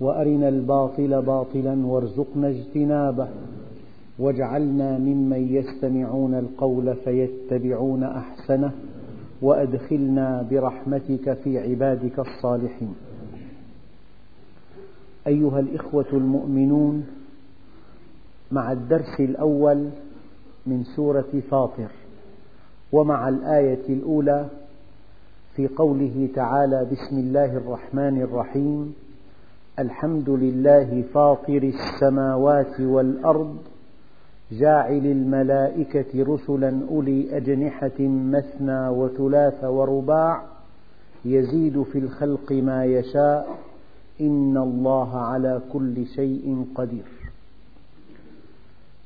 وأرنا الباطل باطلا وارزقنا اجتنابه. واجعلنا ممن يستمعون القول فيتبعون أحسنه وأدخلنا برحمتك في عبادك الصالحين. أيها الإخوة المؤمنون مع الدرس الأول من سورة فاطر ومع الآية الأولى في قوله تعالى بسم الله الرحمن الرحيم. الحمد لله فاطر السماوات والأرض جاعل الملائكة رسلا أولي أجنحة مثنى وثلاث ورباع يزيد في الخلق ما يشاء إن الله على كل شيء قدير.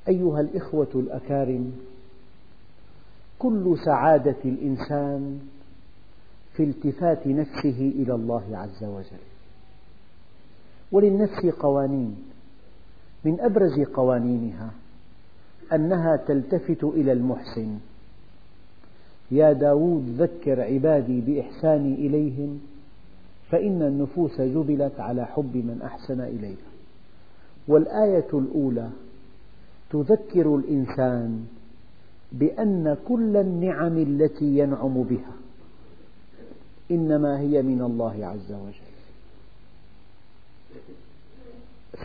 أيها الإخوة الأكارم كل سعادة الإنسان في التفات نفسه إلى الله عز وجل. وللنفس قوانين من أبرز قوانينها أنها تلتفت إلى المحسن. يا داود ذكر عبادي بإحساني إليهم فإن النفوس جبلت على حب من أحسن إليها. والآية الأولى تذكر الإنسان بأن كل النعم التي ينعم بها إنما هي من الله عز وجل.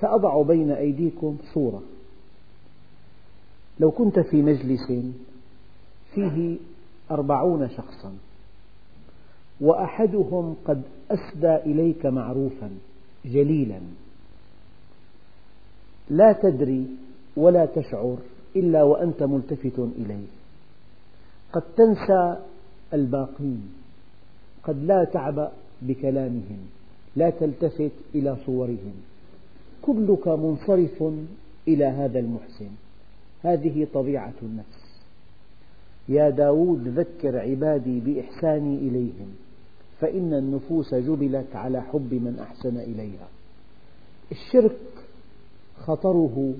سأضع بين أيديكم صورة. لو كنت في مجلس فيه أربعون شخصا وأحدهم قد أسدى إليك معروفا جليلا. لا تدري ولا تشعر إلا وأنت ملتفت إليه. قد تنسى الباقين قد لا تعبأ بكلامهم. لا تلتفت إلى صورهم. كلك منصرف إلى هذا المحسن. هذه طبيعة النفس. يا داود ذكر عبادي بإحساني إليهم فإن النفوس جبلت على حب من أحسن إليها. الشرك خطره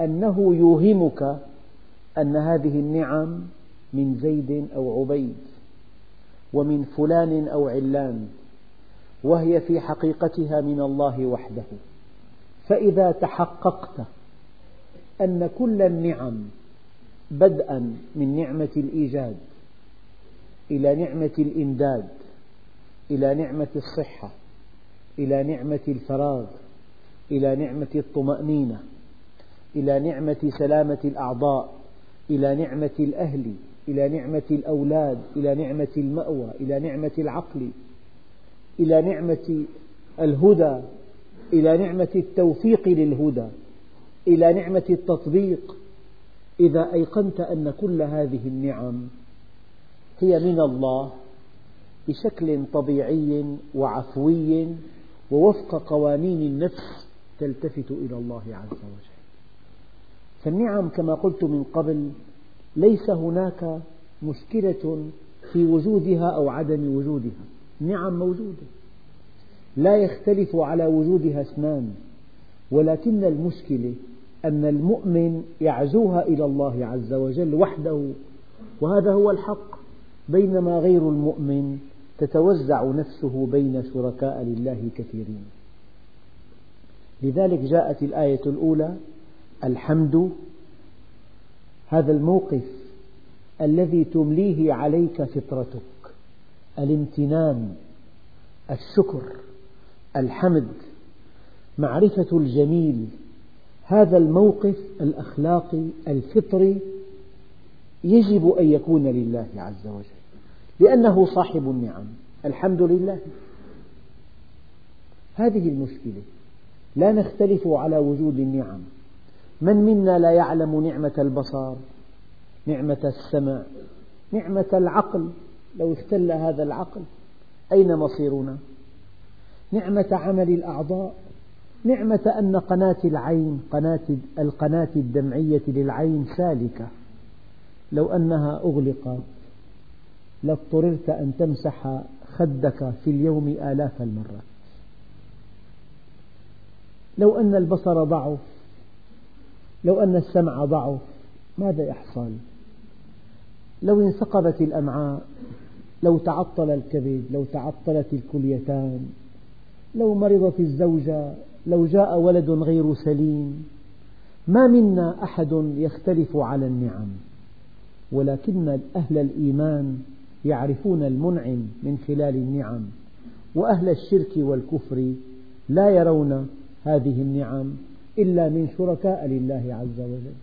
أنه يوهمك أن هذه النعم من زيد أو عبيد ومن فلان أو علان. وهي في حقيقتها من الله وحده. فإذا تحققت أن كل النعم بدءا من نعمة الإيجاد إلى نعمة الإمداد إلى نعمة الصحة إلى نعمة الفراغ إلى نعمة الطمأنينة إلى نعمة سلامة الأعضاء إلى نعمة الأهل إلى نعمة الأولاد إلى نعمة المأوى إلى نعمة العقل إلى نعمة الهدى إلى نعمة التوفيق للهدى إلى نعمة التطبيق إذا أيقنت أن كل هذه النعم هي من الله بشكل طبيعي وعفوي ووفق قوانين النفس تلتفت إلى الله عز وجل. فالنعم كما قلت من قبل ليس هناك مشكلة في وجودها أو عدم وجودها. النعم موجودة. لا يختلف على وجودها اثنان ولكن المشكلة أن المؤمن يعزوها إلى الله عز وجل وحده وهذا هو الحق. بينما غير المؤمن تتوزع نفسه بين شركاء لله كثيرين لذلك جاءت الآية الأولى الحمد. هذا الموقف الذي تمليه عليك فطرتك. الامتنان الشكر الحمد معرفة الجميل هذا الموقف الأخلاقي الفطري يجب أن يكون لله عز وجل لأنه صاحب النعم الحمد لله. هذه المشكلة لا نختلف على وجود النعم. من منا لا يعلم نعمة البصر نعمة السمع نعمة العقل؟ لو اختل هذا العقل أين مصيرنا؟ نعمة عمل الأعضاء نعمة أن قناة العين قناة القناة الدمعية للعين سالكة. لو أنها أغلقت لاضطررت أن تمسح خدك في اليوم آلاف المرات. لو أن البصر ضعف لو أن السمع ضعف ماذا يحصل؟ لو انسقبت الأمعاء لو تعطل الكبد لو تعطلت الكليتان لو مرضت الزوجة لو جاء ولد غير سليم ما منا أحد يختلف على النعم. ولكن أهل الإيمان يعرفون المنعم من خلال النعم وأهل الشرك والكفر لا يرون هذه النعم إلا من شركاء لله عز وجل.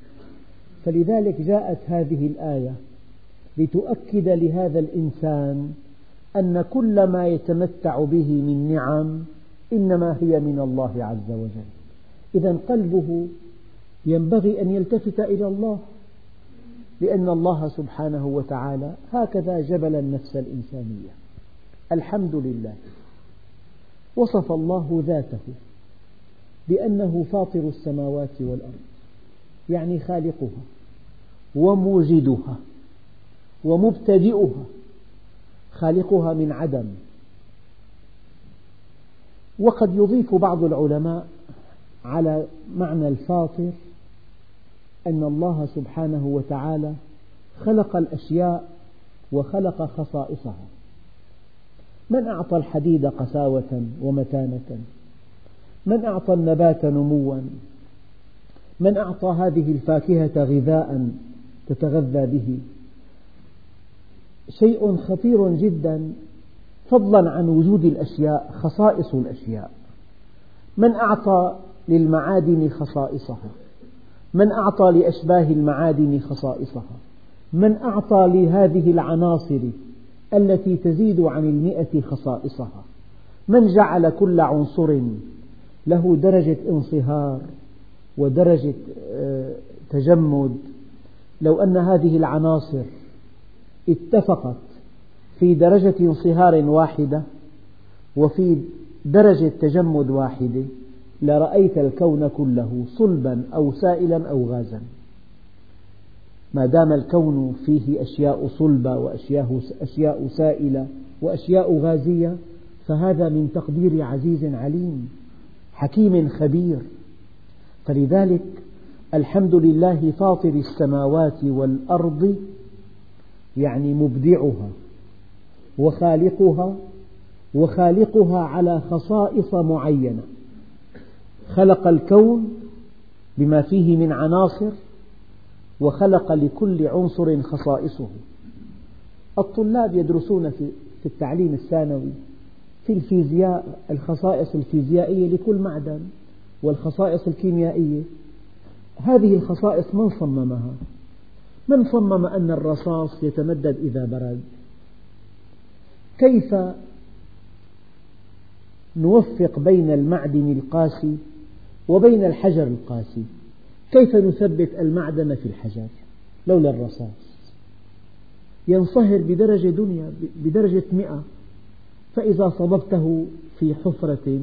فلذلك جاءت هذه الآية لتؤكد لهذا الإنسان أن كل ما يتمتع به من نعم إنما هي من الله عز وجل. إذا قلبه ينبغي أن يلتفت إلى الله لأن الله سبحانه وتعالى هكذا جبل النفس الإنسانية. الحمد لله. وصف الله ذاته بأنه فاطر السماوات والأرض يعني خالقها وموجدها. ومبتدئها خالقها من عدم. وقد يضيف بعض العلماء على معنى الفاطر أن الله سبحانه وتعالى خلق الأشياء وخلق خصائصها. من أعطى الحديد قساوة ومتانة؟ من أعطى النبات نموا؟ من أعطى هذه الفاكهة غذاء تتغذى به؟ شيء خطير جدا فضلا عن وجود الأشياء خصائص الأشياء. من أعطى للمعادن خصائصها؟ من أعطى لأشباه المعادن خصائصها؟ من أعطى لهذه العناصر التي تزيد عن المئة خصائصها؟ من جعل كل عنصر له درجة انصهار ودرجة آه، تجمد؟ لو أن هذه العناصر اتفقت في درجة انصهار واحدة وفي درجة تجمد واحدة لرأيت الكون كله صلبا أو سائلا أو غازا. ما دام الكون فيه أشياء صلبة وأشياء سائلة وأشياء غازية فهذا من تقدير عزيز عليم حكيم خبير. فلذلك الحمد لله فاطر السماوات والأرض يعني مبدعها وخالقها وخالقها على خصائص معينة. خلق الكون بما فيه من عناصر وخلق لكل عنصر خصائصه. الطلاب يدرسون في التعليم الثانوي في الفيزياء الخصائص الفيزيائية لكل معدن والخصائص الكيميائية. هذه الخصائص من صممها؟ من صمم أن الرصاص يتمدد إذا برد؟ كيف نوفق بين المعدن القاسي وبين الحجر القاسي كيف نثبت المعدن في الحجر لولا الرصاص ينصهر بدرجة دنيا بدرجة مئة فإذا صببته في حفرة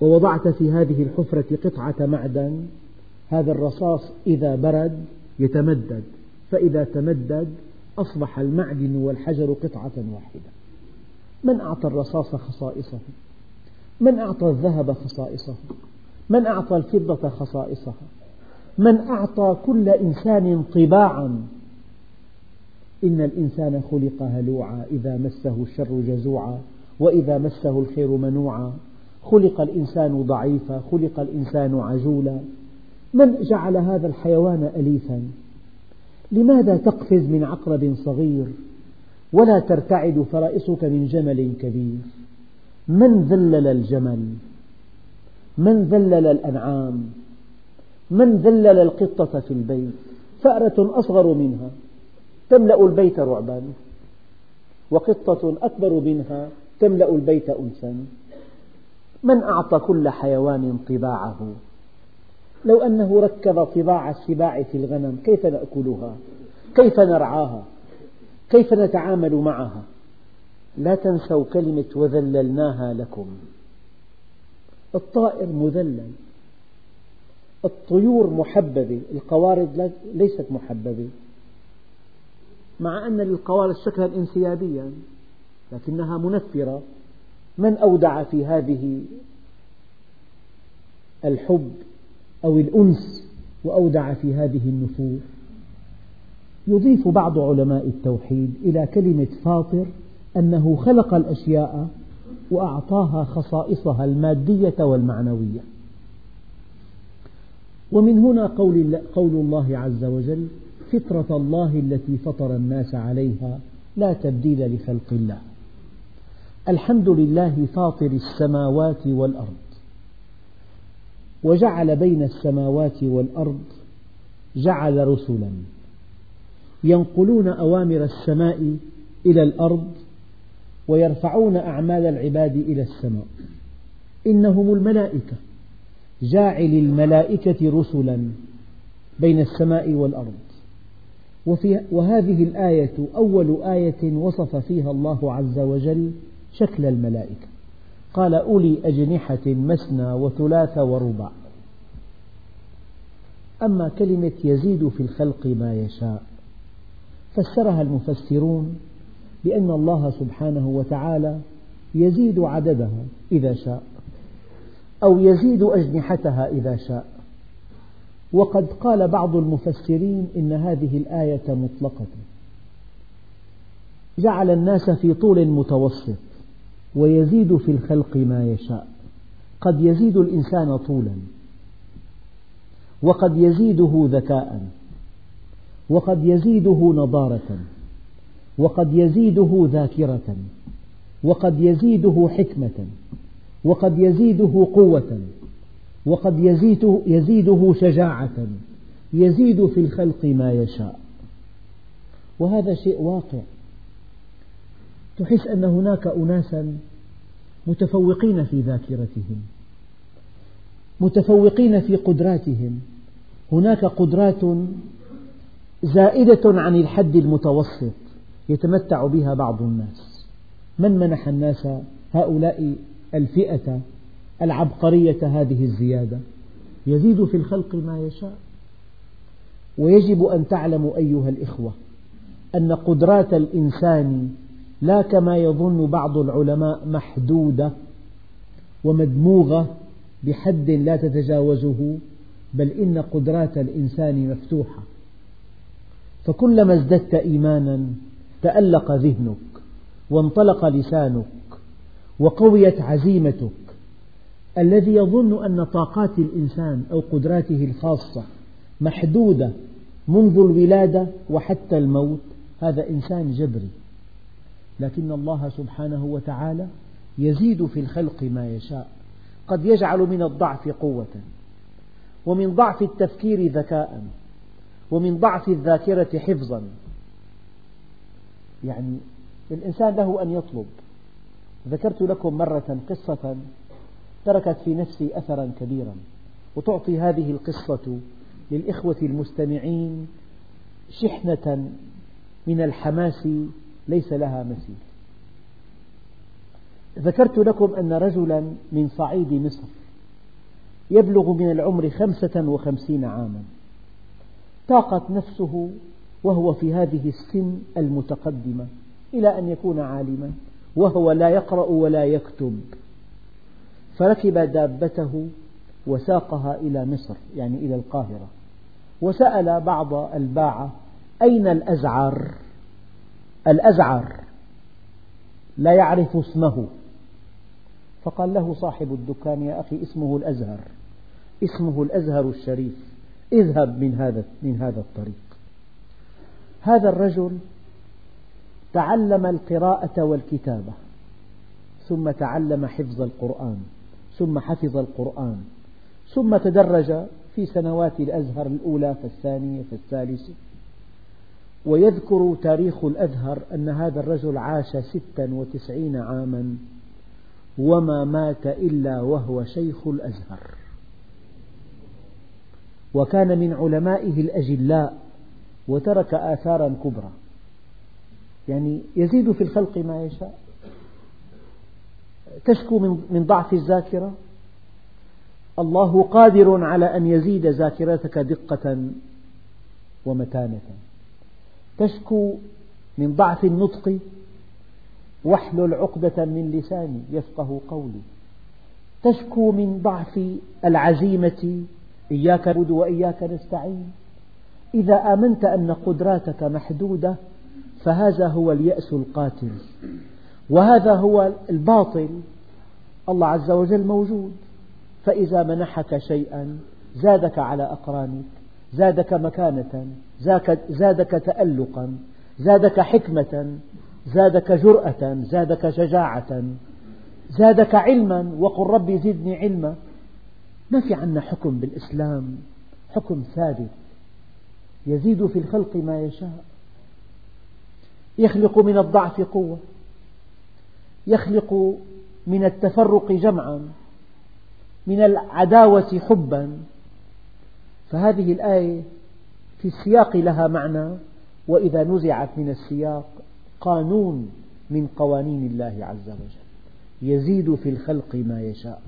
ووضعت في هذه الحفرة قطعة معدن هذا الرصاص إذا برد يتمدد. فإذا تمدد أصبح المعدن والحجر قطعة واحدة. من أعطى الرصاص خصائصه؟ من أعطى الذهب خصائصه؟ من أعطى الفضة خصائصها من أعطى كل إنسان طباعا؟ إن الإنسان خلق هلوعا إذا مسه الشر جزوعا وإذا مسه الخير منوعا. خلق الإنسان ضعيفا خلق الإنسان عجولا. من جعل هذا الحيوان أليفا؟ لماذا تقفز من عقرب صغير ولا ترتعد فرائسك من جمل كبير؟ من ذلل الجمل؟ من ذلل الأنعام؟ من ذلل القطة في البيت؟ فأرة أصغر منها تملأ البيت رعبا وقطة أكبر منها تملأ البيت أنسا من أعطى كل حيوان طباعه؟ لو أنه ركب طباع السباع في الغنم كيف نأكلها؟ كيف نرعاها؟ كيف نتعامل معها؟ لا تنسوا كلمة وذللناها لكم. الطائر مذلل. الطيور محببة. القوارض ليست محببة. مع أن للقوارض شكلا انسيابيا لكنها منفرة. من أودع في هذه الحب؟ أو الأنس وأودع في هذه النفور يضيف بعض علماء التوحيد إلى كلمة فاطر أنه خلق الأشياء وأعطاها خصائصها المادية والمعنوية. ومن هنا قول الله عز وجل فطرة الله التي فطر الناس عليها لا تبديل لخلق الله. الحمد لله فاطر السماوات والأرض. وجعل بين السماوات والأرض جعل رسلا. ينقلون أوامر السماء إلى الأرض ويرفعون أعمال العباد إلى السماء. إنهم الملائكة جاعل الملائكة رسلا بين السماء والأرض. وفي وهذه الآية أول آية وصف فيها الله عز وجل شكل الملائكة. قال أولي أجنحة مثنى وثلاث ورباع أما كلمة يزيد في الخلق ما يشاء فسرها المفسرون بأن الله سبحانه وتعالى يزيد عددها إذا شاء أو يزيد أجنحتها إذا شاء. وقد قال بعض المفسرين إن هذه الآية مطلقة. جعل الناس في طول متوسط. ويزيد في الخلق ما يشاء. قد يزيد الإنسان طولا وقد يزيده ذكاء وقد يزيده نضارة وقد يزيده ذاكرة وقد يزيده حكمة وقد يزيده قوة وقد يزيده, شجاعة يزيد في الخلق ما يشاء. وهذا شيء واقع. تحس أن هناك أناسا متفوقين في ذاكرتهم متفوقين في قدراتهم. هناك قدرات زائدة عن الحد المتوسط يتمتع بها بعض الناس. من منح الناس هؤلاء الفئة العبقرية هذه الزيادة؟ يزيد في الخلق ما يشاء. ويجب أن تعلموا أيها الإخوة أن قدرات الإنسان لا كما يظن بعض العلماء محدودة ومدموغة بحد لا تتجاوزه بل إن قدرات الإنسان مفتوحة. فكلما ازددت إيمانا تألق ذهنك وانطلق لسانك وقويت عزيمتك. الذي يظن أن طاقات الإنسان أو قدراته الخاصة محدودة منذ الولادة وحتى الموت هذا إنسان جبري. لكن الله سبحانه وتعالى يزيد في الخلق ما يشاء. قد يجعل من الضعف قوة ومن ضعف التفكير ذكاء ومن ضعف الذاكرة حفظا. يعني الإنسان له أن يطلب. ذكرت لكم مرة قصة تركت في نفسي أثرا كبيرا وتعطي هذه القصة للإخوة المستمعين شحنة من الحماس ليس لها مثيل. ذكرت لكم أن رجلا من صعيد مصر يبلغ من العمر خمسة وخمسين عاما. طاقت نفسه وهو في هذه السن المتقدمة إلى أن يكون عالما وهو لا يقرأ ولا يكتب. فركب دابته وساقها إلى مصر يعني إلى القاهرة وسأل بعض الباعة أين الأزعر؟ الأزعر لا يعرف اسمه. فقال له صاحب الدكان يا أخي اسمه الأزهر اسمه الأزهر الشريف اذهب من هذا من هذا الطريق. هذا الرجل تعلم القراءة والكتابة ثم تعلم حفظ القرآن ثم حفظ القرآن ثم تدرج في سنوات الأزهر الأولى فالثانية فالثالثة ويذكر تاريخ الأزهر أن هذا الرجل عاش ستا وتسعين عاما وما مات إلا وهو شيخ الأزهر. وكان من علمائه الأجلاء وترك آثارا كبرى. يعني يزيد في الخلق ما يشاء. تشكو من ضعف الذاكرة. الله قادر على أن يزيد ذاكرتك دقة ومتانة. تشكو من ضعف النطق واحلل عقدة من لساني يفقه قولي. تشكو من ضعف العزيمة إياك نعبد وإياك نستعين. إذا آمنت أن قدراتك محدودة فهذا هو اليأس القاتل. وهذا هو الباطل. الله عز وجل موجود. فإذا منحك شيئا زادك على أقرانك. زادك مكانة زادك تألقا زادك حكمة زادك جرأة زادك شجاعة. زادك علما وقل ربي زدني علما. ما في عنا حكم بالإسلام حكم ثابت. يزيد في الخلق ما يشاء. يخلق من الضعف قوة. يخلق من التفرق جمعا. من العداوة حبا. فهذه الآية في السياق لها معنى وإذا نزعت من السياق قانون من قوانين الله عز وجل. يزيد في الخلق ما يشاء.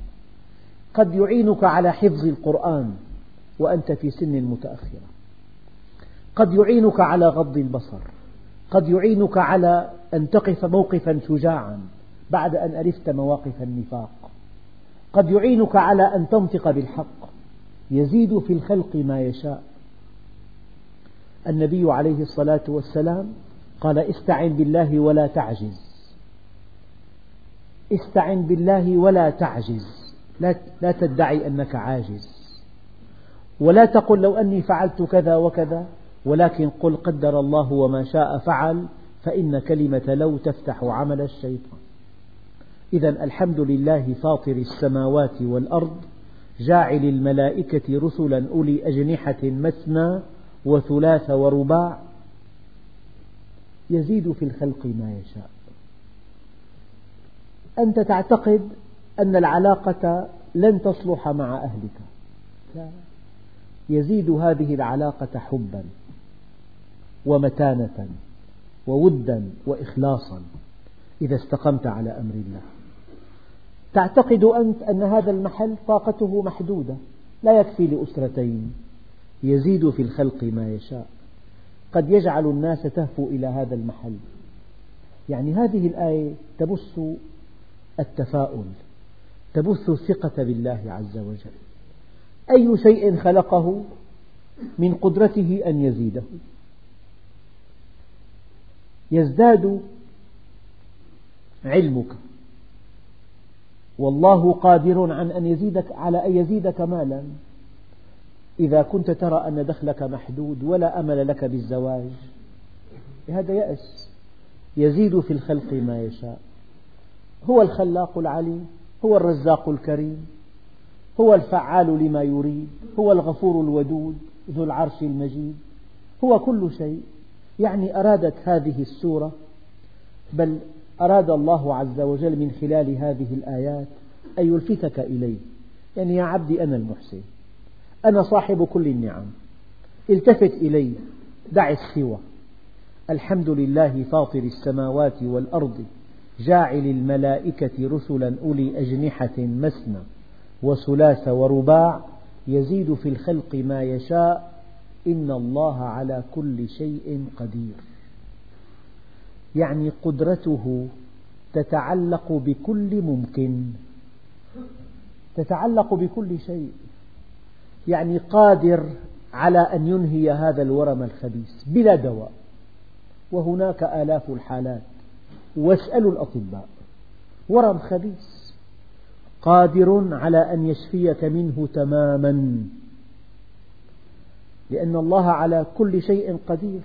قد يعينك على حفظ القرآن وأنت في سن متأخرة. قد يعينك على غض البصر. قد يعينك على أن تقف موقفا شجاعا بعد أن ألفت مواقف النفاق. قد يعينك على أن تنطق بالحق. يزيد في الخلق ما يشاء. النبي عليه الصلاة والسلام قال استعن بالله ولا تعجز. استعن بالله ولا تعجز. لا تدعي أنك عاجز. ولا تقل لو أني فعلت كذا وكذا ولكن قل قدر الله وما شاء فعل فإن كلمة لو تفتح عمل الشيطان. إذا الحمد لله فاطر السماوات والأرض جاعل الملائكة رسلا أولي أجنحة مثنى وثلاث ورباع يزيد في الخلق ما يشاء. أنت تعتقد أن العلاقة لن تصلح مع أهلك. لا. يزيد هذه العلاقة حبا ومتانة وودا وإخلاصا إذا استقمت على أمر الله. تعتقد أنت أن هذا المحل طاقته محدودة لا يكفي لأسرتين. يزيد في الخلق ما يشاء. قد يجعل الناس تهفو إلى هذا المحل. يعني هذه الآية تبث التفاؤل تبث الثقة بالله عز وجل. أي شيء خلقه من قدرته أن يزيده. يزداد علمك. والله قادر عن أن يزيدك على أن يزيدك مالا. إذا كنت ترى أن دخلك محدود ولا أمل لك بالزواج هذا يأس. يزيد في الخلق ما يشاء. هو الخلاق العليم هو الرزاق الكريم هو الفعال لما يريد هو الغفور الودود ذو العرش المجيد. هو كل شيء. يعني أرادت هذه السورة بل أراد الله عز وجل من خلال هذه الآيات أن يلفتك إليه. يعني يا عبدي أنا المحسن. أنا صاحب كل النعم. التفت إلي دع السوى. الحمد لله فاطر السماوات والأرض. جاعل الملائكة رسلا أولي أجنحة مثنى وثلاث ورباع. يزيد في الخلق ما يشاء. إن الله على كل شيء قدير. يعني قدرته تتعلق بكل ممكن تتعلق بكل شيء يعني قادر على أن ينهي هذا الورم الخبيث بلا دواء. وهناك آلاف الحالات. واسألوا الأطباء. ورم خبيث. قادر على أن يشفيك منه تماما. لأن الله على كل شيء قدير.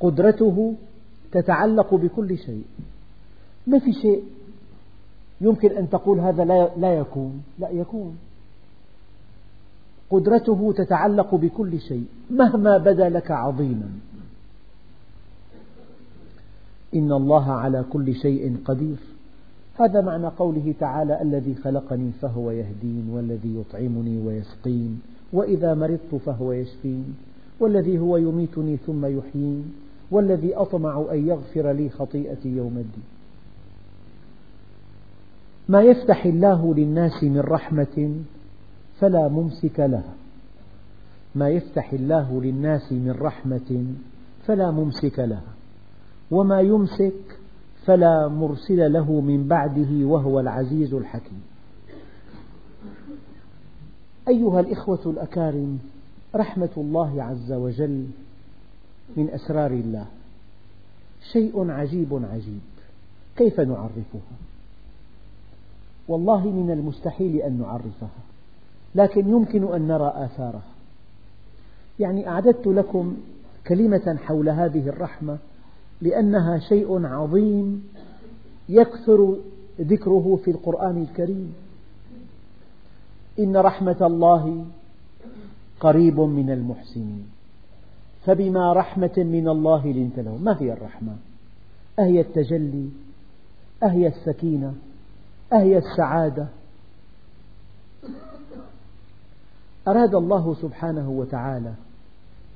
قدرته تتعلق بكل شيء. ما في شيء يمكن أن تقول هذا لا يكون. لا يكون. قدرته تتعلق بكل شيء مهما بدا لك عظيما. إن الله على كل شيء قدير. هذا معنى قوله تعالى الذي خلقني فهو يهدين والذي يطعمني ويسقين وإذا مرضت فهو يشفين والذي هو يميتني ثم يحيين. والذي أطمع أن يغفر لي خطيئتي يوم الدين. ما يفتح الله للناس من رحمة فلا ممسك لها. ما يفتح الله للناس من رحمة فلا ممسك لها. وما يمسك فلا مرسل له من بعده وهو العزيز الحكيم. أيها الإخوة الأكارم رحمة الله عز وجل من أسرار الله. شيء عجيب عجيب. كيف نعرفها؟ والله من المستحيل أن نعرفها لكن يمكن أن نرى آثارها. يعني أعددت لكم كلمة حول هذه الرحمة لأنها شيء عظيم يكثر ذكره في القرآن الكريم. إن رحمة الله قريب من المحسنين. فبما رحمة من الله لنت لهم. ما هي الرحمة؟ أهي التجلي؟ أهي السكينة؟ أهي السعادة؟ أراد الله سبحانه وتعالى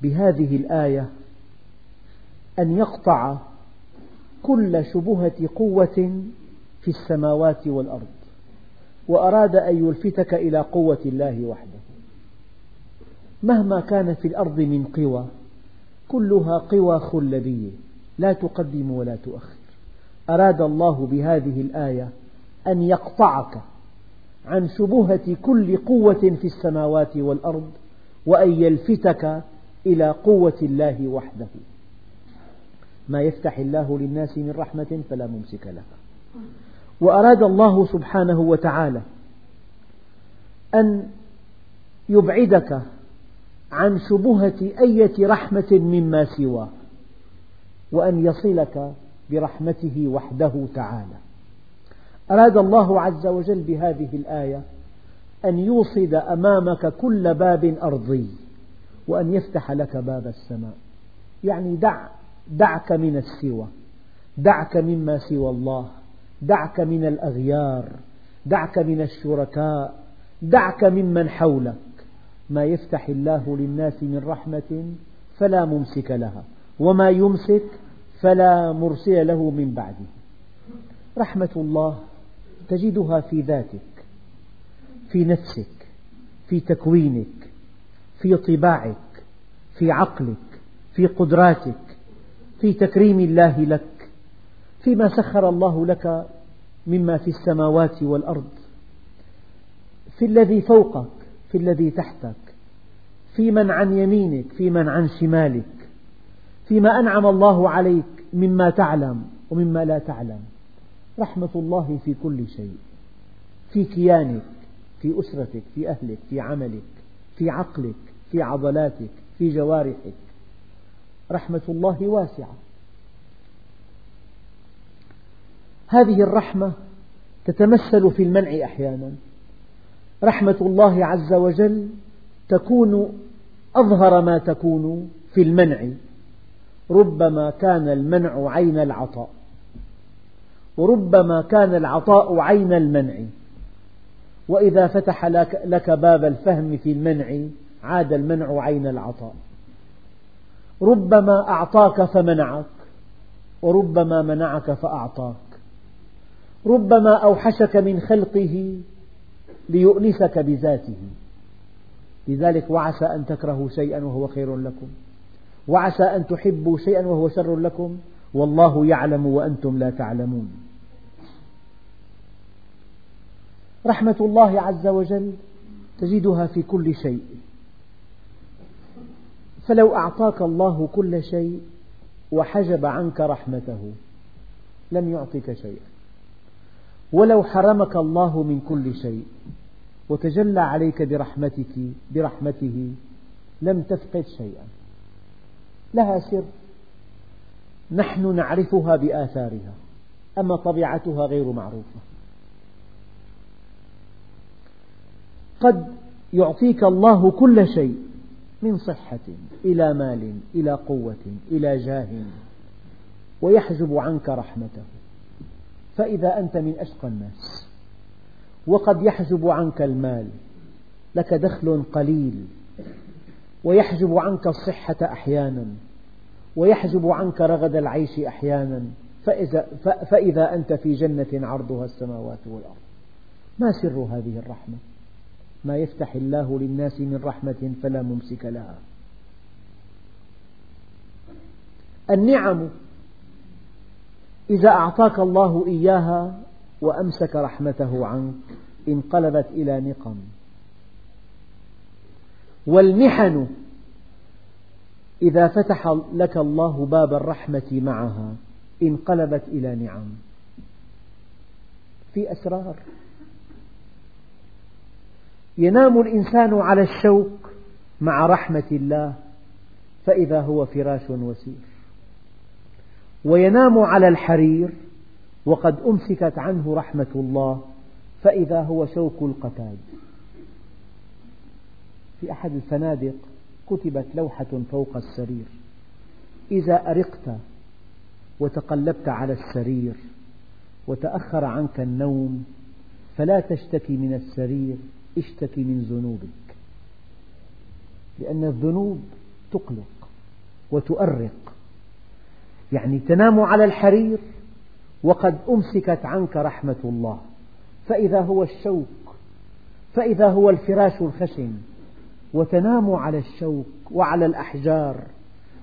بهذه الآية أن يقطع كل شبهة قوة في السماوات والأرض وأراد أن يلفتك إلى قوة الله وحده. مهما كان في الأرض من قوى كلها قوى خلبية لا تقدم ولا تؤخر. أراد الله بهذه الآية أن يقطعك عن شبهة كل قوة في السماوات والأرض وأن يلفتك إلى قوة الله وحده. ما يفتح الله للناس من رحمة فلا ممسك لها. وأراد الله سبحانه وتعالى أن يبعدك عن شبهة أية رحمة مما سواه وأن يصلك برحمته وحده تعالى. أراد الله عز وجل بهذه الآية أن يوصد أمامك كل باب أرضي وأن يفتح لك باب السماء. يعني دع دعك من السوى دعك مما سوى الله دعك من الأغيار دعك من الشركاء دعك ممن حولك. ما يفتح الله للناس من رحمة فلا ممسك لها وما يمسك فلا مرسل له من بعده. رحمة الله تجدها في ذاتك في نفسك في تكوينك في طباعك في عقلك في قدراتك في تكريم الله لك فيما سخر الله لك مما في السماوات والأرض. في الذي فوقك في الذي تحتك في من عن يمينك في من عن شمالك فيما أنعم الله عليك مما تعلم ومما لا تعلم. رحمة الله في كل شيء في كيانك في أسرتك في أهلك في عملك في عقلك في عضلاتك في جوارحك. رحمة الله واسعة. هذه الرحمة تتمثل في المنع أحيانا. رحمة الله عز وجل تكون أظهر ما تكون في المنع ربما كان المنع عين العطاء وربما كان العطاء عين المنع. وإذا فتح لك باب الفهم في المنع عاد المنع عين العطاء. ربما أعطاك فمنعك وربما منعك فأعطاك. ربما أوحشك من خلقه ليؤنسك بذاته. لذلك وعسى أن تكرهوا شيئا وهو خير لكم. وعسى أن تحبوا شيئا وهو شر لكم. والله يعلم وأنتم لا تعلمون. رحمة الله عز وجل تجدها في كل شيء. فلو أعطاك الله كل شيء وحجب عنك رحمته لم يعطك شيئا. ولو حرمك الله من كل شيء. وتجلى عليك برحمتك برحمته. لم تفقد شيئا. لها سر. نحن نعرفها بآثارها أما طبيعتها غير معروفة. قد يعطيك الله كل شيء من صحة إلى مال إلى قوة إلى جاه ويحجب عنك رحمته. فإذا أنت من أشقى الناس وقد يحجب عنك المال لك دخل قليل. ويحجب عنك الصحة أحيانا ويحجب عنك رغد العيش أحيانا. فإذا, فإذا أنت في جنة عرضها السماوات والأرض. ما سر هذه الرحمة؟ ما يفتح الله للناس من رحمة فلا ممسك لها. النعم إذا أعطاك الله إياها وأمسك رحمته عنك انقلبت إلى نقم. والمحن إذا فتح لك الله باب الرحمة معها انقلبت إلى نعم. في أسرار. ينام الإنسان على الشوك مع رحمة الله فإذا هو فراش وسير. وينام على الحرير وقد أمسكت عنه رحمة الله فإذا هو شوك القتاد في أحد الفنادق كتبت لوحة فوق السرير إذا أرقت وتقلبت على السرير وتأخر عنك النوم فلا تشتكي من السرير اشتكي من ذنوبك. لأن الذنوب تقلق وتؤرق. يعني تنام على الحرير وقد أمسكت عنك رحمة الله. فإذا هو الشوك فإذا هو الفراش الخشن وتنام على الشوك وعلى الأحجار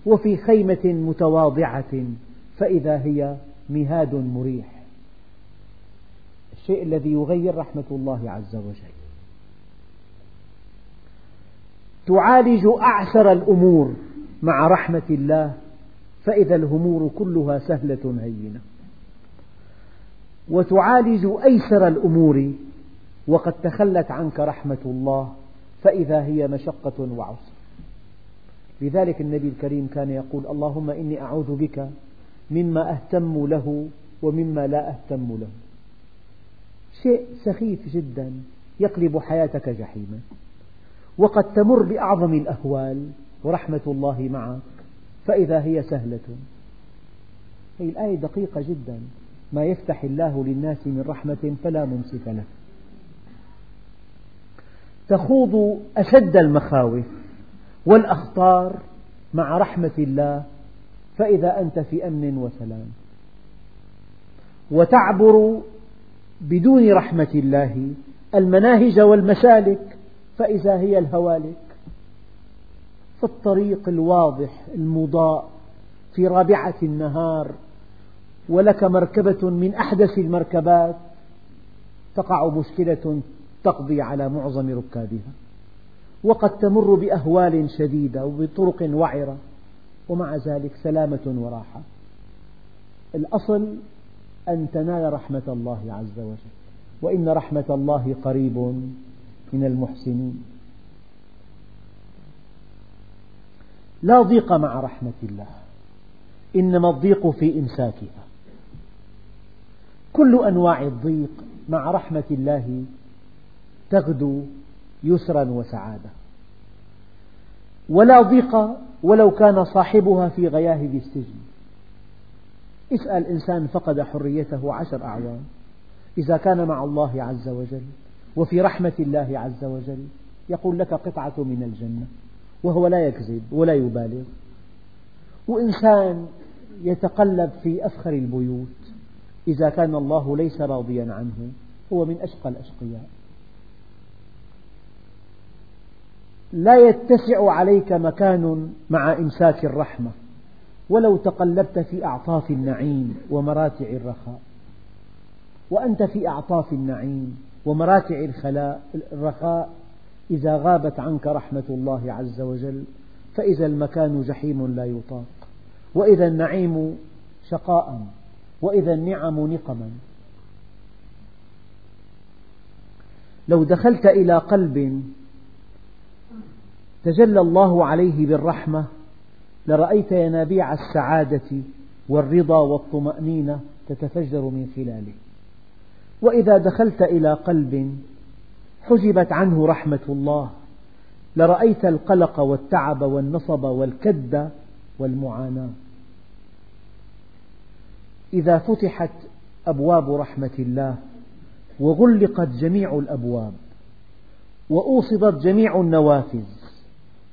وفي خيمة متواضعة فإذا هي مهاد مريح. الشيء الذي يغير رحمة الله عز وجل. تعالج أعسر الأمور مع رحمة الله فإذا الأمور كلها سهلة هينة. وتعالج أيسر الأمور وقد تخلت عنك رحمة الله فإذا هي مشقة وعسر لذلك النبي الكريم كان يقول اللهم إني أعوذ بك مما أهتم له ومما لا أهتم له. شيء سخيف جدا يقلب حياتك جحيما. وقد تمر بأعظم الأهوال ورحمة الله معك فإذا هي سهلة. هذه الآية دقيقة جدا. ما يفتح الله للناس من رحمة فلا ممسك له. تخوض أشد المخاوف والأخطار مع رحمة الله فإذا أنت في أمن وسلام. وتعبر بدون رحمة الله المناهج والمسالك فإذا هي الهوالك. في الطريق الواضح المضاء في رابعة النهار ولك مركبة من أحدث المركبات. تقع مشكلة تقضي على معظم ركابها. وقد تمر بأهوال شديدة وبطرق وعرة. ومع ذلك سلامة وراحة. الأصل أن تنال رحمة الله عز وجل. وإن رحمة الله قريب من المحسنين. لا ضيق مع رحمة الله. إنما الضيق في إمساكها. كل أنواع الضيق مع رحمة الله تغدو يسرا وسعادة. ولا ضيق ولو كان صاحبها في غياهب السجن. اسأل إنسان فقد حريته عشر أعوام إذا كان مع الله عز وجل وفي رحمة الله عز وجل يقول لك قطعة من الجنة وهو لا يكذب ولا يبالغ. وإنسان يتقلب في أفخر البيوت إذا كان الله ليس راضيا عنه هو من أشقى الأشقياء. لا يتسع عليك مكان مع إمساك الرحمة ولو تقلبت في أعطاف النعيم ومراتع الرخاء. وأنت في أعطاف النعيم ومراتع الرخاء إذا غابت عنك رحمة الله عز وجل فإذا المكان جحيم لا يطاق. وإذا النعيم شقاء وإذا النعم نقما. لو دخلت إلى قلب تجلى الله عليه بالرحمة لرأيت ينابيع السعادة والرضا والطمأنينة تتفجر من خلاله. وإذا دخلت إلى قلب حجبت عنه رحمة الله لرأيت القلق والتعب والنصب والكد والمعاناة. إذا فتحت أبواب رحمة الله وغلقت جميع الأبواب وأوصدت جميع النوافذ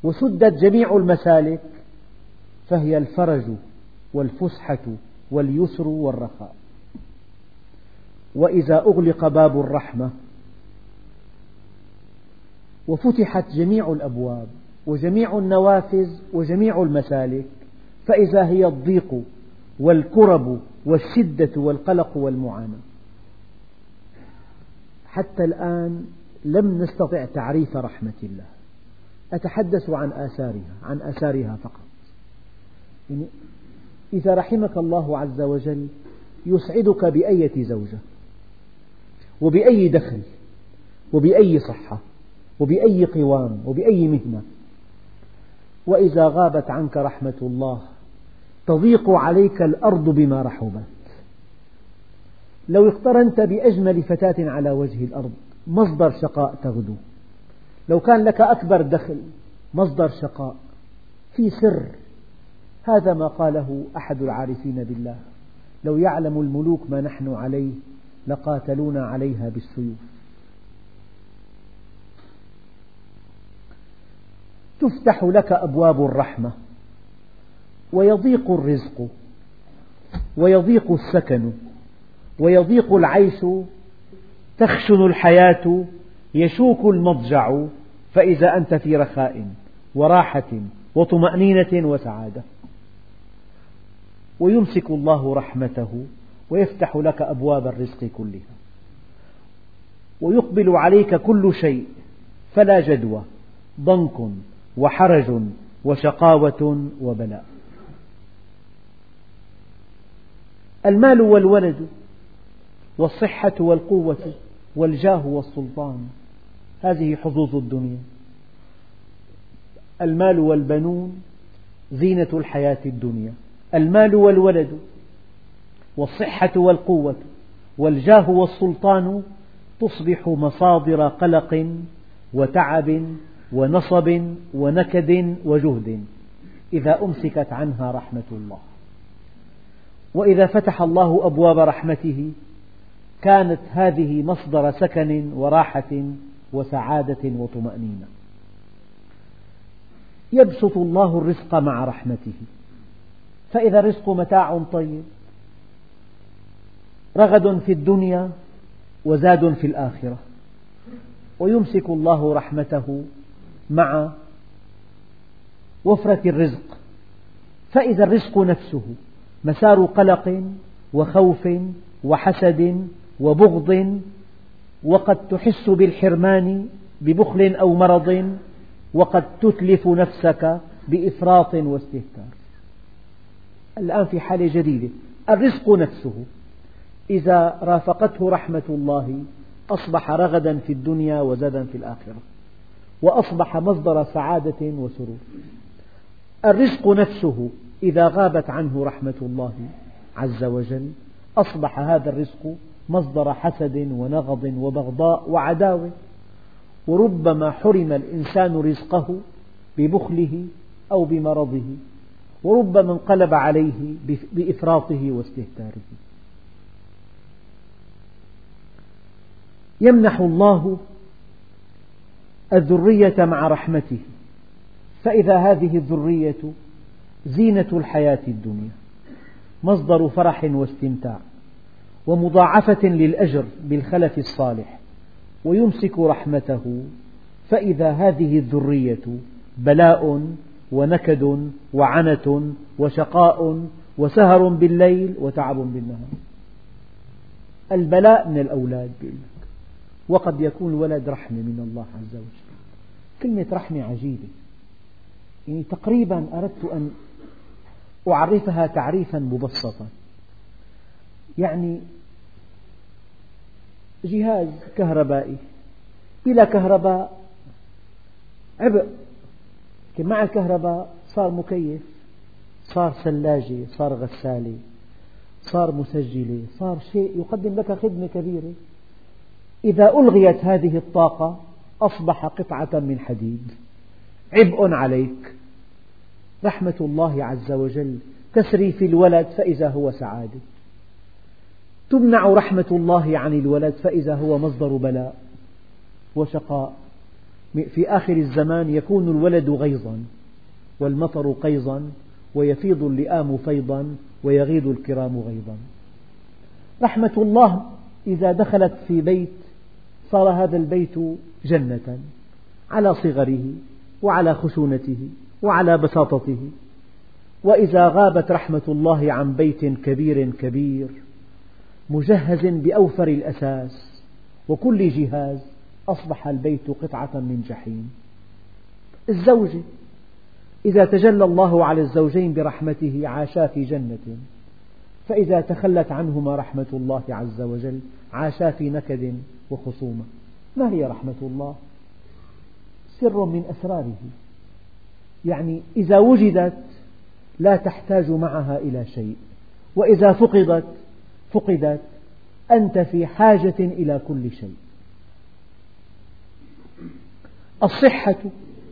وسدت جميع المسالك فهي الفرج والفسحة واليسر والرخاء. وإذا أغلق باب الرحمة وفتحت جميع الأبواب وجميع النوافذ وجميع المسالك فإذا هي الضيق والكرب والشدة والقلق والمعاناة. حتى الآن لم نستطع تعريف رحمة الله. أتحدث عن آثارها عن آثارها فقط. يعني إذا رحمك الله عز وجل يسعدك بأية زوجة؟ وبأي دخل؟ وبأي صحة؟ وبأي قوام؟ وبأي مهنة؟ وإذا غابت عنك رحمة الله تضيق عليك الأرض بما رحبت. لو اقترنت بأجمل فتاة على وجه الأرض مصدر شقاء تغدو. لو كان لك أكبر دخل مصدر شقاء. في سر هذا ما قاله أحد العارفين بالله. لو يعلم الملوك ما نحن عليه لقاتلونا عليها بالسيوف. تفتح لك أبواب الرحمة. ويضيق الرزق ويضيق السكن ويضيق العيش تخشن الحياة يشوك المضجع فإذا أنت في رخاء وراحة وطمأنينة وسعادة. ويمسك الله رحمته ويفتح لك أبواب الرزق كلها. ويقبل عليك كل شيء فلا جدوى ضنك وحرج وشقاوة وبلاء. المال والولد والصحة والقوة والجاه والسلطان. هذه حظوظ الدنيا. المال والبنون زينة الحياة الدنيا. المال والولد والصحة والقوة والجاه والسلطان تصبح مصادر قلق وتعب ونصب ونكد وجهد. إذا أمسكت عنها رحمة الله. وإذا فتح الله أبواب رحمته كانت هذه مصدر سكن وراحة وسعادة وطمأنينة. يبسط الله الرزق مع رحمته. فإذا الرزق متاع طيب رغد في الدنيا وزاد في الآخرة. ويمسك الله رحمته مع وفرة الرزق. فإذا الرزق نفسه مسار قلق وخوف وحسد وبغض وقد تحس بالحرمان ببخل أو مرض وقد تتلف نفسك بإفراط واستهتار. الآن في حالة جديدة الرزق نفسه. إذا رافقته رحمة الله أصبح رغدا في الدنيا وزادا في الآخرة وأصبح مصدر سعادة وسرور. الرزق نفسه إذا غابت عنه رحمة الله عز وجل أصبح هذا الرزق مصدر حسد ونغض وبغضاء وعداوة. وربما حرم الإنسان رزقه ببخله أو بمرضه وربما انقلب عليه بإفراطه واستهتاره. يمنح الله الذرية مع رحمته. فإذا هذه الذرية زينة الحياة الدنيا مصدر فرح واستمتاع ومضاعفة للأجر بالخلف الصالح ويمسك رحمته فإذا هذه الذرية بلاء ونكد وعنة وشقاء وسهر بالليل وتعب بالنهار. البلاء من الأولاد وقد يكون الولد رحمة من الله عز وجل. كلمة رحمة عجيبة. يعني تقريبا أردت أن أعرفها تعريفا مبسطا. يعني جهاز كهربائي. بلا كهرباء عبء. مع الكهرباء صار مكيف صار ثلاجة صار غسالة صار مسجلة صار شيء يقدم لك خدمة كبيرة. إذا ألغيت هذه الطاقة أصبح قطعة من حديد. عبء عليك. رحمة الله عز وجل تسري في الولد فإذا هو سعادة تمنع رحمة الله عن الولد فإذا هو مصدر بلاء وشقاء. في آخر الزمان يكون الولد غيظا والمطر قيظا ويفيض اللئام فيضا ويغيض الكرام غيظا. رحمة الله إذا دخلت في بيت صار هذا البيت جنة على صغره وعلى خشونته. وعلى بساطته. وإذا غابت رحمة الله عن بيت كبير كبير مجهز بأوفر الأساس وكل جهاز أصبح البيت قطعة من جحيم. الزوجة إذا تجلى الله على الزوجين برحمته عاشا في جنة. فإذا تخلت عنهما رحمة الله عز وجل عاشا في نكد وخصومة. ما هي رحمة الله؟ سر من أسراره. يعني إذا وجدت لا تحتاج معها إلى شيء وإذا فقدت فقدت أنت في حاجة إلى كل شيء. الصحة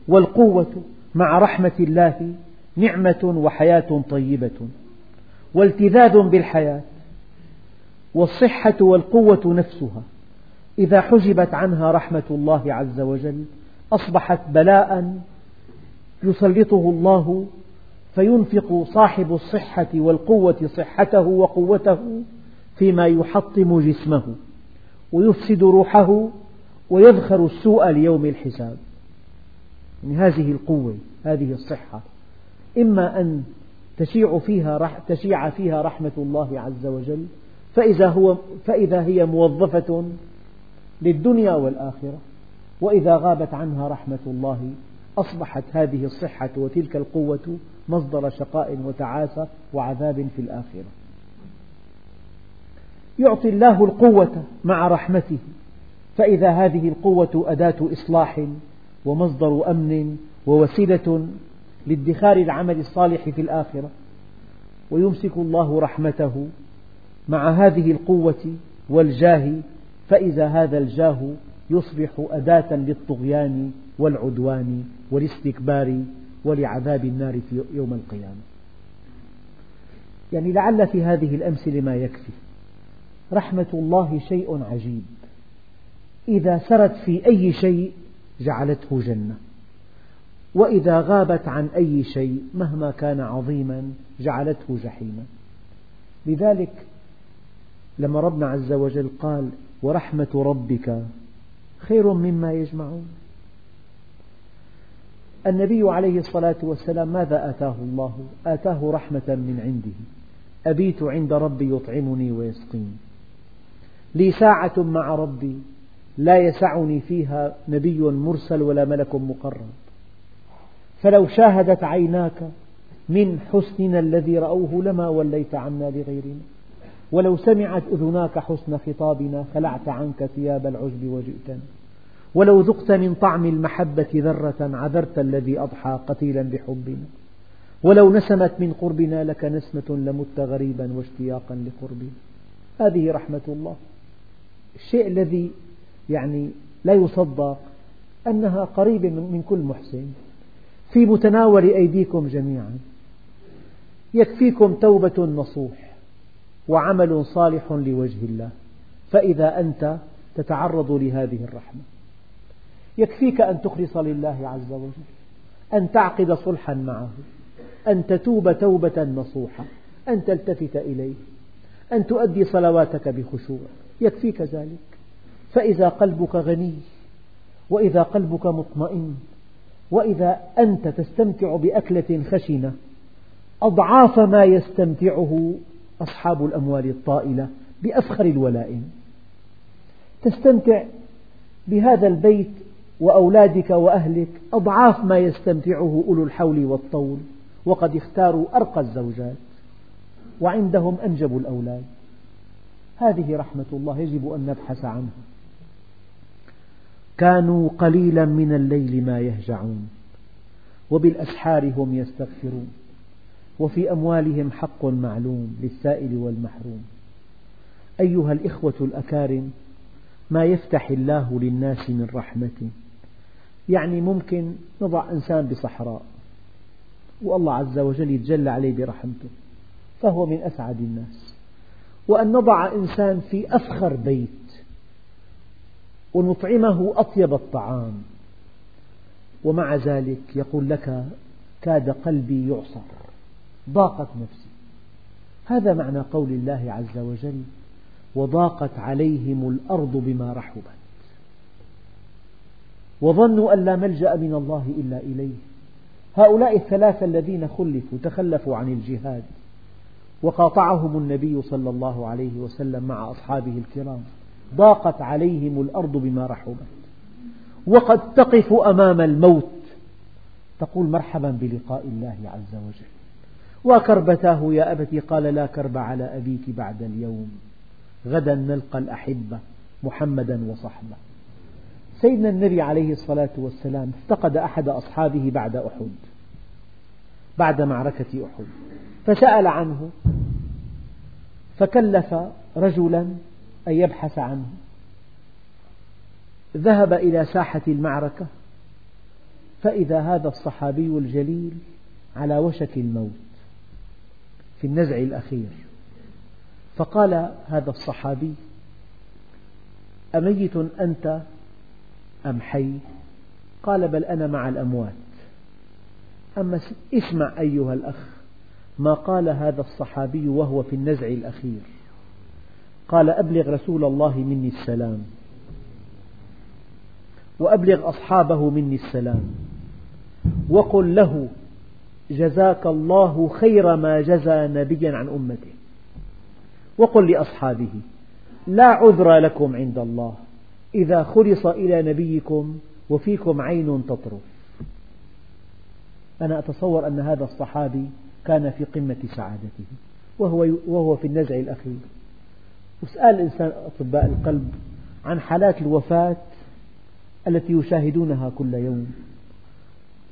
والقوة مع رحمة الله نعمة وحياة طيبة والتذاذ بالحياة والصحة والقوة نفسها. إذا حجبت عنها رحمة الله عز وجل أصبحت بلاء يسلطه الله فينفق صاحب الصحة والقوة صحته وقوته فيما يحطم جسمه ويفسد روحه ويذخر السوء ليوم الحساب. يعني هذه القوة هذه الصحة. إما أن تشيع فيها تشيع فيها رحمة الله عز وجل فإذا, هو فإذا هي موظفة للدنيا والآخرة وإذا غابت عنها رحمة الله أصبحت هذه الصحة وتلك القوة مصدر شقاء وتعاسة وعذاب في الآخرة. يعطي الله القوة مع رحمته فإذا هذه القوة أداة إصلاح ومصدر أمن ووسيلة لادخار العمل الصالح في الآخرة. ويمسك الله رحمته مع هذه القوة والجاه فإذا هذا الجاه يصبح أداة للطغيان والعدوان والاستكبار ولعذاب النار في يوم القيامة. يعني لعل في هذه الأمثلة ما يكفي رحمة الله شيء عجيب. إذا سرت في أي شيء جعلته جنة وإذا غابت عن أي شيء مهما كان عظيما جعلته جحيما. لذلك لما ربنا عز وجل قال ورحمة ربك خير مما يجمعون النبي عليه الصلاة والسلام ماذا آتاه الله؟ آتاه رحمة من عنده. أبيت عند ربي يطعمني ويسقيني لي ساعة مع ربي لا يسعني فيها نبي مرسل ولا ملك مقرب. فلو شاهدت عيناك من حسننا الذي رأوه لما وليت عنا لغيرنا. ولو سمعت أذناك حسن خطابنا خلعت عنك ثياب العجب وجئتنا. ولو ذقت من طعم المحبة ذرة عذرت الذي أضحى قتيلا بحبنا. ولو نسمت من قربنا لك نسمة لمت غريبا واشتياقا لقربنا. هذه رحمة الله. الشيء الذي يعني لا يصدق أنها قريبة من كل محسن. في متناول أيديكم جميعا. يكفيكم توبة نصوح وعمل صالح لوجه الله. فإذا أنت تتعرض لهذه الرحمة. يكفيك أن تخلص لله عز وجل أن تعقد صلحا معه أن تتوب توبة نصوحة أن تلتفت إليه أن تؤدي صلواتك بخشوع. يكفيك ذلك. فإذا قلبك غني وإذا قلبك مطمئن وإذا أنت تستمتع بأكلة خشنة أضعاف ما يستمتعه أصحاب الأموال الطائلة بأفخر الولائم. تستمتع بهذا البيت وأولادك وأهلك أضعاف ما يستمتعه أولو الحول والطول وقد اختاروا أرقى الزوجات وعندهم أنجب الأولاد. هذه رحمة الله يجب أن نبحث عنها. كانوا قليلا من الليل ما يهجعون وبالأسحار هم يستغفرون وفي أموالهم حق معلوم للسائل والمحروم. أيها الإخوة الأكارم ما يفتح الله للناس من رحمة يعني ممكن نضع إنسان بصحراء والله عز وجل يتجلى عليه برحمته فهو من أسعد الناس. وأن نضع إنسان في أفخر بيت ونطعمه أطيب الطعام. ومع ذلك يقول لك كاد قلبي يعصر ضاقت نفسي. هذا معنى قول الله عز وجل وضاقت عليهم الأرض بما رحبت وظنوا أن لا ملجأ من الله إلا إليه. هؤلاء الثلاثة الذين خلفوا تخلفوا عن الجهاد وقاطعهم النبي صلى الله عليه وسلم مع أصحابه الكرام. ضاقت عليهم الأرض بما رحبت. وقد تقف أمام الموت. تقول مرحبا بلقاء الله عز وجل. وكربتاه يا أبتي قال لا كرب على أبيك بعد اليوم. غدا نلقى الأحبة محمدا وصحبة. سيدنا النبي عليه الصلاة والسلام افتقد أحد أصحابه بعد أحد بعد معركة أحد فسأل عنه فكلف رجلا أن يبحث عنه. ذهب إلى ساحة المعركة فإذا هذا الصحابي الجليل على وشك الموت في النزع الأخير. فقال هذا الصحابي أميت أنت أم حي؟ قال بل أنا مع الأموات. أما اسمع أيها الأخ ما قال هذا الصحابي وهو في النزع الأخير. قال أبلغ رسول الله مني السلام. وأبلغ أصحابه مني السلام. وقل له جزاك الله خير ما جزى نبيا عن أمته. وقل لأصحابه لا عذر لكم عند الله. إذا خلص إلى نبيكم وفيكم عين تطرف. أنا أتصور أن هذا الصحابي كان في قمة سعادته وهو, وهو في النزع الأخير. وسأل الإنسان أطباء القلب عن حالات الوفاة التي يشاهدونها كل يوم.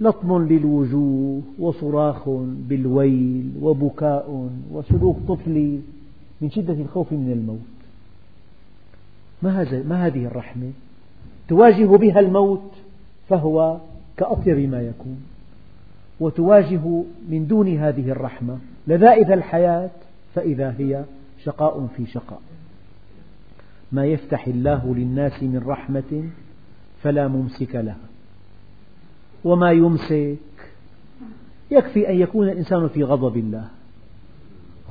لطم للوجوه وصراخ بالويل وبكاء وسلوك طفلي من شدة الخوف من الموت. ما, هذا ما هذه الرحمة؟ تواجه بها الموت فهو كأطيب ما يكون. وتواجه من دون هذه الرحمة لذائذ الحياة فإذا هي شقاء في شقاء. ما يفتح الله للناس من رحمة فلا ممسك لها. وما يمسك يكفي أن يكون الإنسان في غضب الله.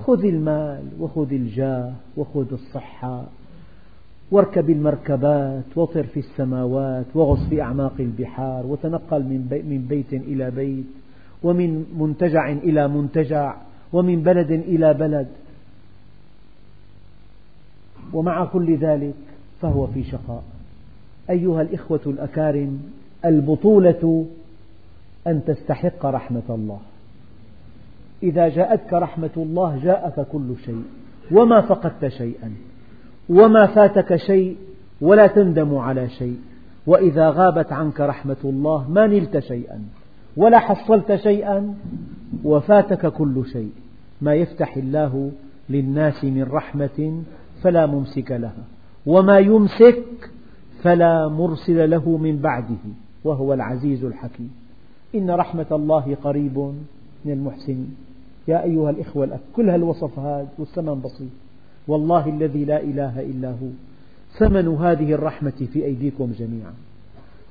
خذ المال وخذ الجاه وخذ الصحة واركب المركبات وطر في السماوات وغص في أعماق البحار وتنقل من بيت إلى بيت ومن منتجع إلى منتجع ومن بلد إلى بلد. ومع كل ذلك فهو في شقاء. أيها الإخوة الأكارم البطولة أن تستحق رحمة الله. إذا جاءتك رحمة الله جاءك كل شيء. وما فقدت شيئا. وما فاتك شيء ولا تندم على شيء. وإذا غابت عنك رحمة الله ما نلت شيئا ولا حصلت شيئا وفاتك كل شيء. ما يفتح الله للناس من رحمة فلا ممسك لها وما يمسك فلا مرسل له من بعده وهو العزيز الحكيم. إن رحمة الله قريب من المحسنين. يا أيها الإخوة كل هالوصف هذا والثمن بسيط. والله الذي لا إله إلا هو. ثمن هذه الرحمة في أيديكم جميعا.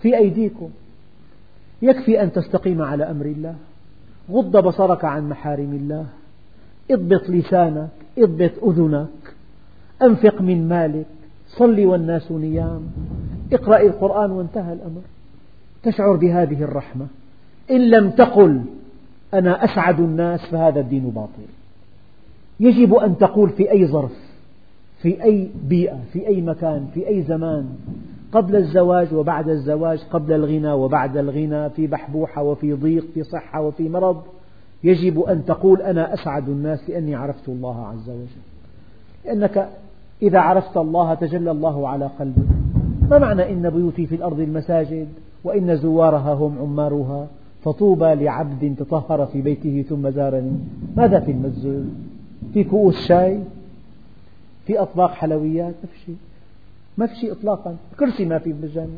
في أيديكم. يكفي أن تستقيم على أمر الله. غض بصرك عن محارم الله. اضبط لسانك. اضبط أذنك. أنفق من مالك. صل والناس نيام. اقرأ القرآن وانتهى الأمر. تشعر بهذه الرحمة. إن لم تقل أنا أسعد الناس فهذا الدين باطل. يجب أن تقول في أي ظرف. في أي بيئة في أي مكان في أي زمان قبل الزواج وبعد الزواج قبل الغنى وبعد الغنى في بحبوحة وفي ضيق في صحة وفي مرض. يجب أن تقول أنا أسعد الناس لأني عرفت الله عز وجل. لأنك إذا عرفت الله تجلى الله على قلبك. ما معنى إن بيوتي في الأرض المساجد وإن زوارها هم عمارها؟ فطوبى لعبد تطهر في بيته ثم زارني. ماذا في المسجد في كؤوس شاي؟ في أطباق حلويات ما في شيء. ما في شيء إطلاقا. كرسي ما في بالجامع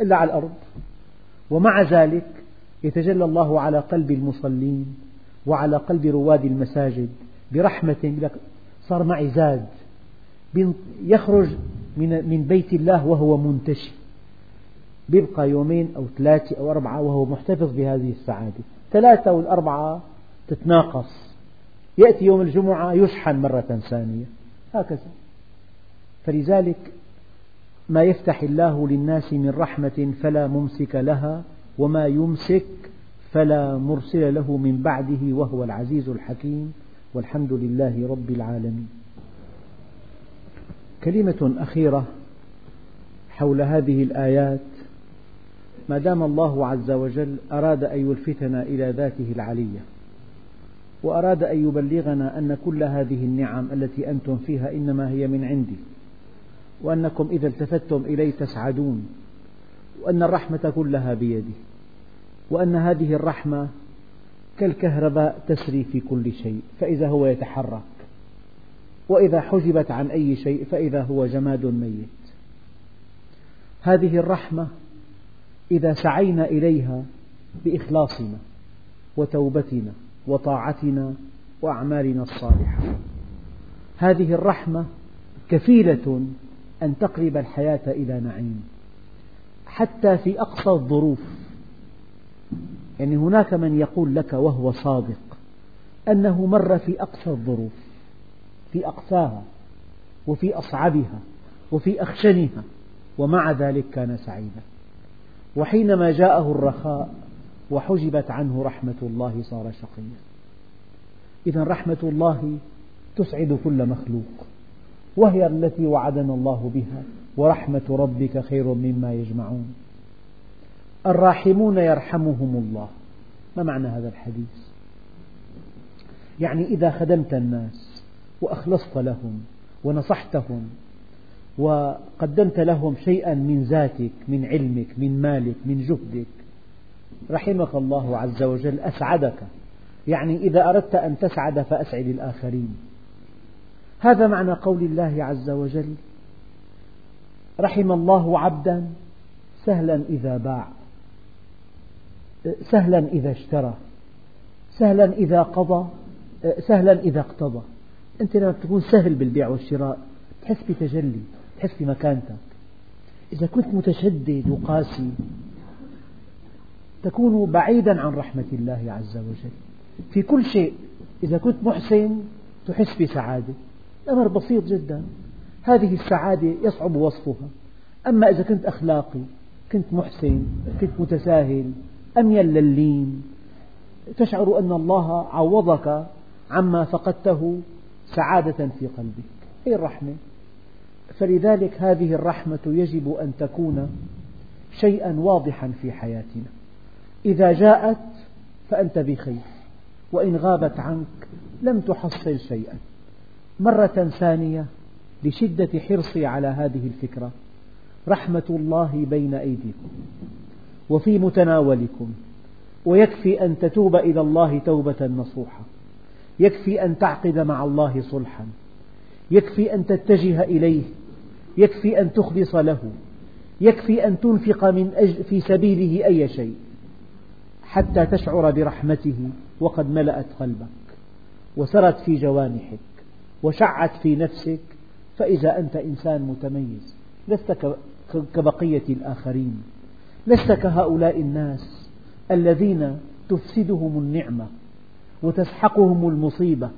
إلا على الأرض. ومع ذلك يتجلى الله على قلب المصلين وعلى قلب رواد المساجد برحمة صار معي زاد. يخرج من بيت الله وهو منتشي يبقى يومين أو ثلاثة أو أربعة وهو محتفظ بهذه السعادة. ثلاثة والأربعة تتناقص. يأتي يوم الجمعة يشحن مرة ثانية. هكذا. فلذلك ما يفتح الله للناس من رحمة فلا ممسك لها وما يمسك فلا مرسل له من بعده وهو العزيز الحكيم. والحمد لله رب العالمين. كلمة أخيرة حول هذه الآيات. ما دام الله عز وجل أراد أن يلفتنا إلى ذاته العلية وأراد أن يبلغنا أن كل هذه النعم التي أنتم فيها إنما هي من عندي وأنكم إذا التفتتم إلي تسعدون وأن الرحمة كلها بيدي وأن هذه الرحمة كالكهرباء تسري في كل شيء فإذا هو يتحرك وإذا حجبت عن أي شيء فإذا هو جماد ميت. هذه الرحمة إذا سعينا إليها بإخلاصنا وتوبتنا وطاعتنا وأعمالنا الصالحة. هذه الرحمة كفيلة أن تقلب الحياة إلى نعيم حتى في أقصى الظروف. يعني هناك من يقول لك وهو صادق أنه مر في أقصى الظروف في أقساها وفي أصعبها وفي أخشنها ومع ذلك كان سعيدا. وحينما جاءه الرخاء وحجبت عنه رحمة الله صار شقيا. إذا رحمة الله تسعد كل مخلوق وهي التي وعدنا الله بها ورحمة ربك خير مما يجمعون. الراحمون يرحمهم الله. ما معنى هذا الحديث؟ يعني إذا خدمت الناس وأخلصت لهم ونصحتهم وقدمت لهم شيئا من ذاتك من علمك من مالك من جهدك رحمك الله عز وجل أسعدك. يعني إذا أردت أن تسعد فأسعد الآخرين. هذا معنى قول الله عز وجل رحم الله عبدا سهلا إذا باع سهلا إذا اشترى سهلا إذا قضى سهلا إذا اقتضى. أنت لما تكون سهل بالبيع والشراء تحس بتجلي تحس بمكانتك. إذا كنت متشدد وقاسي تكون بعيدا عن رحمة الله عز وجل. في كل شيء إذا كنت محسن تحس بسعادة. الأمر بسيط جدا. هذه السعادة يصعب وصفها. أما إذا كنت أخلاقي كنت محسن كنت متساهل أميل للين تشعر أن الله عوضك عما فقدته سعادة في قلبك. هي الرحمة؟ فلذلك هذه الرحمة يجب أن تكون شيئا واضحا في حياتنا. إذا جاءت فأنت بخير وإن غابت عنك لم تحصل شيئا. مرة ثانية لشدة حرصي على هذه الفكرة رحمة الله بين أيديكم وفي متناولكم ويكفي أن تتوب إلى الله توبة نصوحة يكفي أن تعقد مع الله صلحا يكفي أن تتجه إليه يكفي أن تخلص له يكفي أن تنفق من أجل في سبيله أي شيء. حتى تشعر برحمته وقد ملأت قلبك وسرت في جوانحك وشعت في نفسك فإذا أنت إنسان متميز لست كبقية الآخرين. لست كهؤلاء الناس الذين تفسدهم النعمة وتسحقهم المصيبة.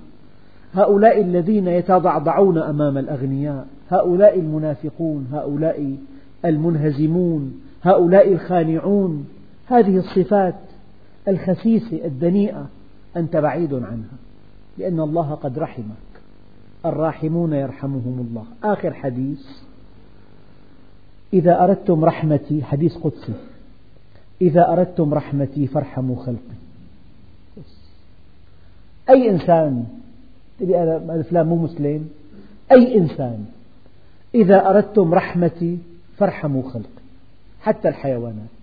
هؤلاء الذين يتضعضعون أمام الأغنياء هؤلاء المنافقون هؤلاء المنهزمون هؤلاء الخانعون هذه الصفات الخسيسة الدنيئة أنت بعيد عنها لأن الله قد رحمك. الراحمون يرحمهم الله. آخر حديث. إذا أردتم رحمتي حديث قدسي. إذا أردتم رحمتي فارحموا خلقي. أي إنسان تبي فلان مو مسلم. أي إنسان إذا أردتم رحمتي فارحموا خلقي. حتى الحيوانات.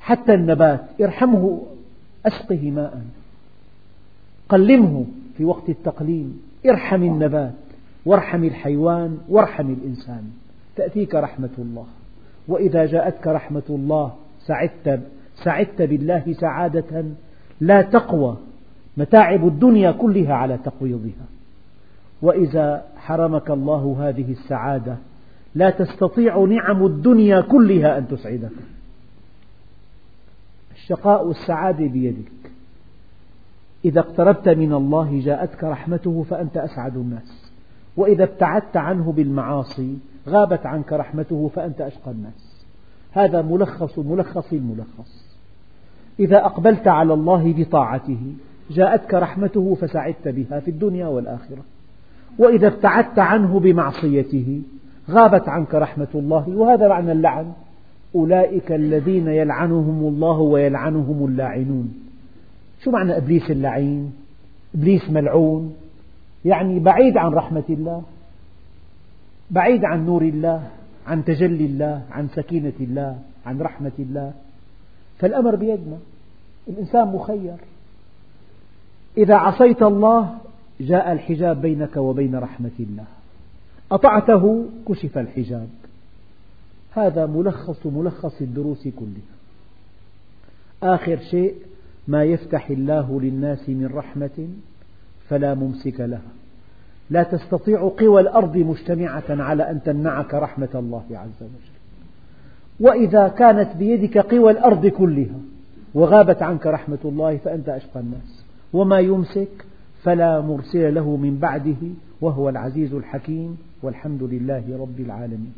حتى النبات ارحمه أسقه ماء. قلمه في وقت التقليم ارحم النبات وارحم الحيوان وارحم الإنسان. تأتيك رحمة الله. وإذا جاءتك رحمة الله سعدت سعدت بالله سعادة. لا تقوى متاعب الدنيا كلها على تقويضها. وإذا حرمك الله هذه السعادة لا تستطيع نعم الدنيا كلها أن تسعدك. الشقاء والسعادة بيدك. إذا اقتربت من الله جاءتك رحمته فأنت أسعد الناس. وإذا ابتعدت عنه بالمعاصي غابت عنك رحمته فأنت أشقى الناس. هذا ملخص ملخص الملخص إذا أقبلت على الله بطاعته جاءتك رحمته فسعدت بها في الدنيا والآخرة. وإذا ابتعدت عنه بمعصيته غابت عنك رحمة الله. وهذا معنى اللعن. أولئك الذين يلعنهم الله ويلعنهم اللاعنون. شو معنى إبليس اللعين؟ إبليس ملعون؟ يعني بعيد عن رحمة الله بعيد عن نور الله عن تجلي الله عن سكينة الله عن رحمة الله. فالأمر بيدنا الإنسان مخير. إذا عصيت الله جاء الحجاب بينك وبين رحمة الله. أطعته كشف الحجاب. هذا ملخص ملخص الدروس كلها. آخر شيء ما يفتح الله للناس من رحمة فلا ممسك لها. لا تستطيع قوى الأرض مجتمعة على أن تمنعك رحمة الله عز وجل. وإذا كانت بيدك قوى الأرض كلها وغابت عنك رحمة الله فأنت أشقى الناس. وما يمسك فلا مرسل له من بعده وهو العزيز الحكيم والحمد لله رب العالمين.